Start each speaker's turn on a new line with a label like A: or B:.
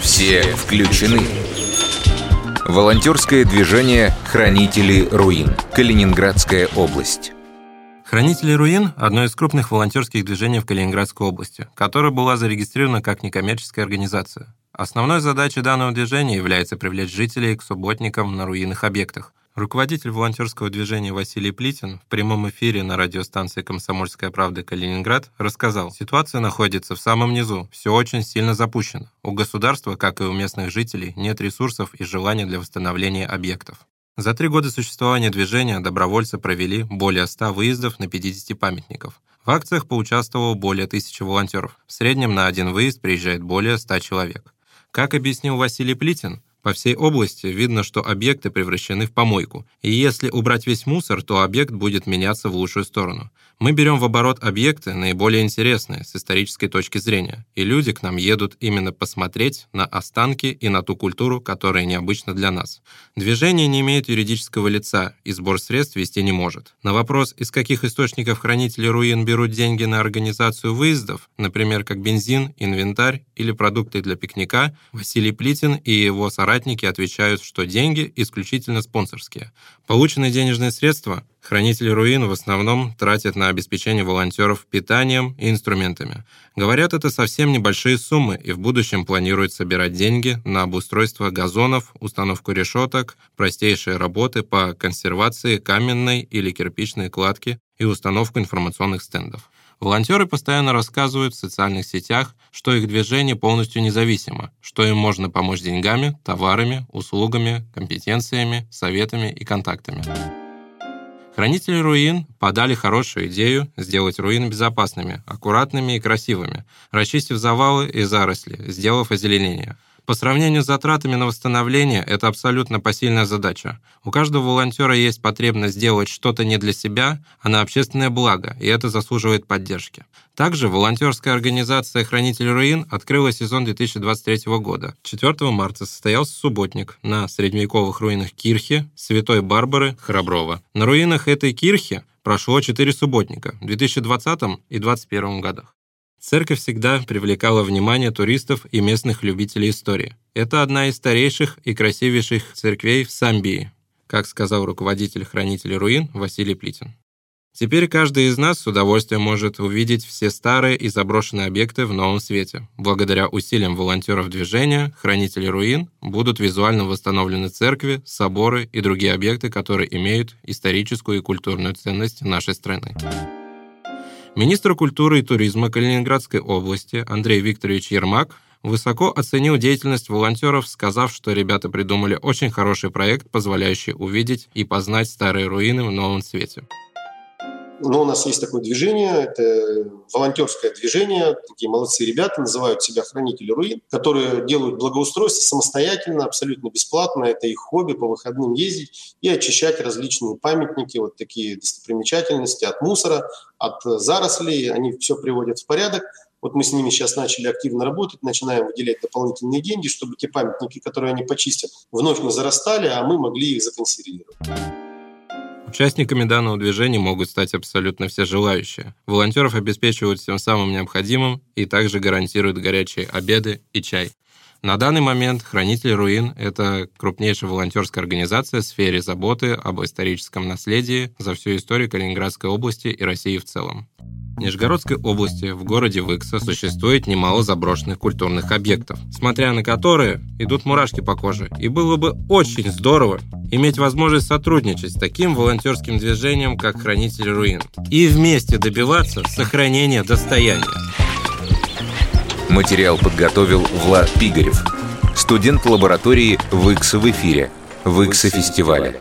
A: Все включены. Волонтерское движение «Хранители руин». Калининградская область.
B: Хранители руин – одно из крупных волонтерских движений в Калининградской области, которое была зарегистрирована как некоммерческая организация. Основной задачей данного движения является привлечь жителей к субботникам на руинных объектах. Руководитель волонтерского движения Василий Плитин в прямом эфире на радиостанции «Комсомольская правда» Калининград рассказал, ситуация находится в самом низу, все очень сильно запущено. У государства, как и у местных жителей, нет ресурсов и желания для восстановления объектов. За три года существования движения добровольцы провели более 100 выездов на 50 памятников. В акциях поучаствовало более тысячи волонтеров. В среднем на один выезд приезжает более 100 человек. Как объяснил Василий Плитин, по всей области видно, что объекты превращены в помойку, и если убрать весь мусор, то объект будет меняться в лучшую сторону. Мы берем в оборот объекты наиболее интересные с исторической точки зрения, и люди к нам едут именно посмотреть на останки и на ту культуру, которая необычна для нас. Движение не имеет юридического лица и сбор средств вести не может. На вопрос, из каких источников хранители руин берут деньги на организацию выездов, например, как бензин, инвентарь или продукты для пикника, Василий Плитин и его соратники соратники отвечают, что деньги исключительно спонсорские. Полученные денежные средства хранители руин в основном тратят на обеспечение волонтеров питанием и инструментами. Говорят, это совсем небольшие суммы, и в будущем планируют собирать деньги на обустройство газонов, установку решеток, простейшие работы по консервации каменной или кирпичной кладки и установку информационных стендов. Волонтеры постоянно рассказывают в социальных сетях, что их движение полностью независимо, что им можно помочь деньгами, товарами, услугами, компетенциями, советами и контактами. Хранители руин подали хорошую идею сделать руины безопасными, аккуратными и красивыми, расчистив завалы и заросли, сделав озеленение. По сравнению с затратами на восстановление, это абсолютно посильная задача. У каждого волонтера есть потребность сделать что-то не для себя, а на общественное благо, и это заслуживает поддержки. Также волонтерская организация «Хранитель руин» открыла сезон 2023 года. 4 марта состоялся субботник на средневековых руинах Кирхи, Святой Барбары, Храброва. На руинах этой Кирхи прошло 4 субботника в 2020 и 2021 годах. Церковь всегда привлекала внимание туристов и местных любителей истории. Это одна из старейших и красивейших церквей в Самбии, как сказал руководитель хранителей руин Василий Плитин. Теперь каждый из нас с удовольствием может увидеть все старые и заброшенные объекты в новом свете. Благодаря усилиям волонтеров движения, хранители руин будут визуально восстановлены церкви, соборы и другие объекты, которые имеют историческую и культурную ценность нашей страны. Министр культуры и туризма Калининградской области Андрей Викторович Ермак высоко оценил деятельность волонтеров, сказав, что ребята придумали очень хороший проект, позволяющий увидеть и познать старые руины в новом цвете.
C: Но у нас есть такое движение, это волонтерское движение, такие молодцы ребята, называют себя хранители руин, которые делают благоустройство самостоятельно, абсолютно бесплатно. Это их хобби по выходным ездить и очищать различные памятники, вот такие достопримечательности от мусора, от зарослей. Они все приводят в порядок. Вот мы с ними сейчас начали активно работать, начинаем выделять дополнительные деньги, чтобы те памятники, которые они почистят, вновь не зарастали, а мы могли их законсервировать.
B: Участниками данного движения могут стать абсолютно все желающие. Волонтеров обеспечивают всем самым необходимым и также гарантируют горячие обеды и чай. На данный момент «Хранители руин» — это крупнейшая волонтерская организация в сфере заботы об историческом наследии за всю историю Калининградской области и России в целом. В Нижегородской области, в городе Выкса, существует немало заброшенных культурных объектов, смотря на которые идут мурашки по коже. И было бы очень здорово иметь возможность сотрудничать с таким волонтерским движением, как Хранители руин, и вместе добиваться сохранения достояния.
A: Материал подготовил Влад Пигарев, студент лаборатории ВЫКСа в эфире, ВЫКСа фестиваля.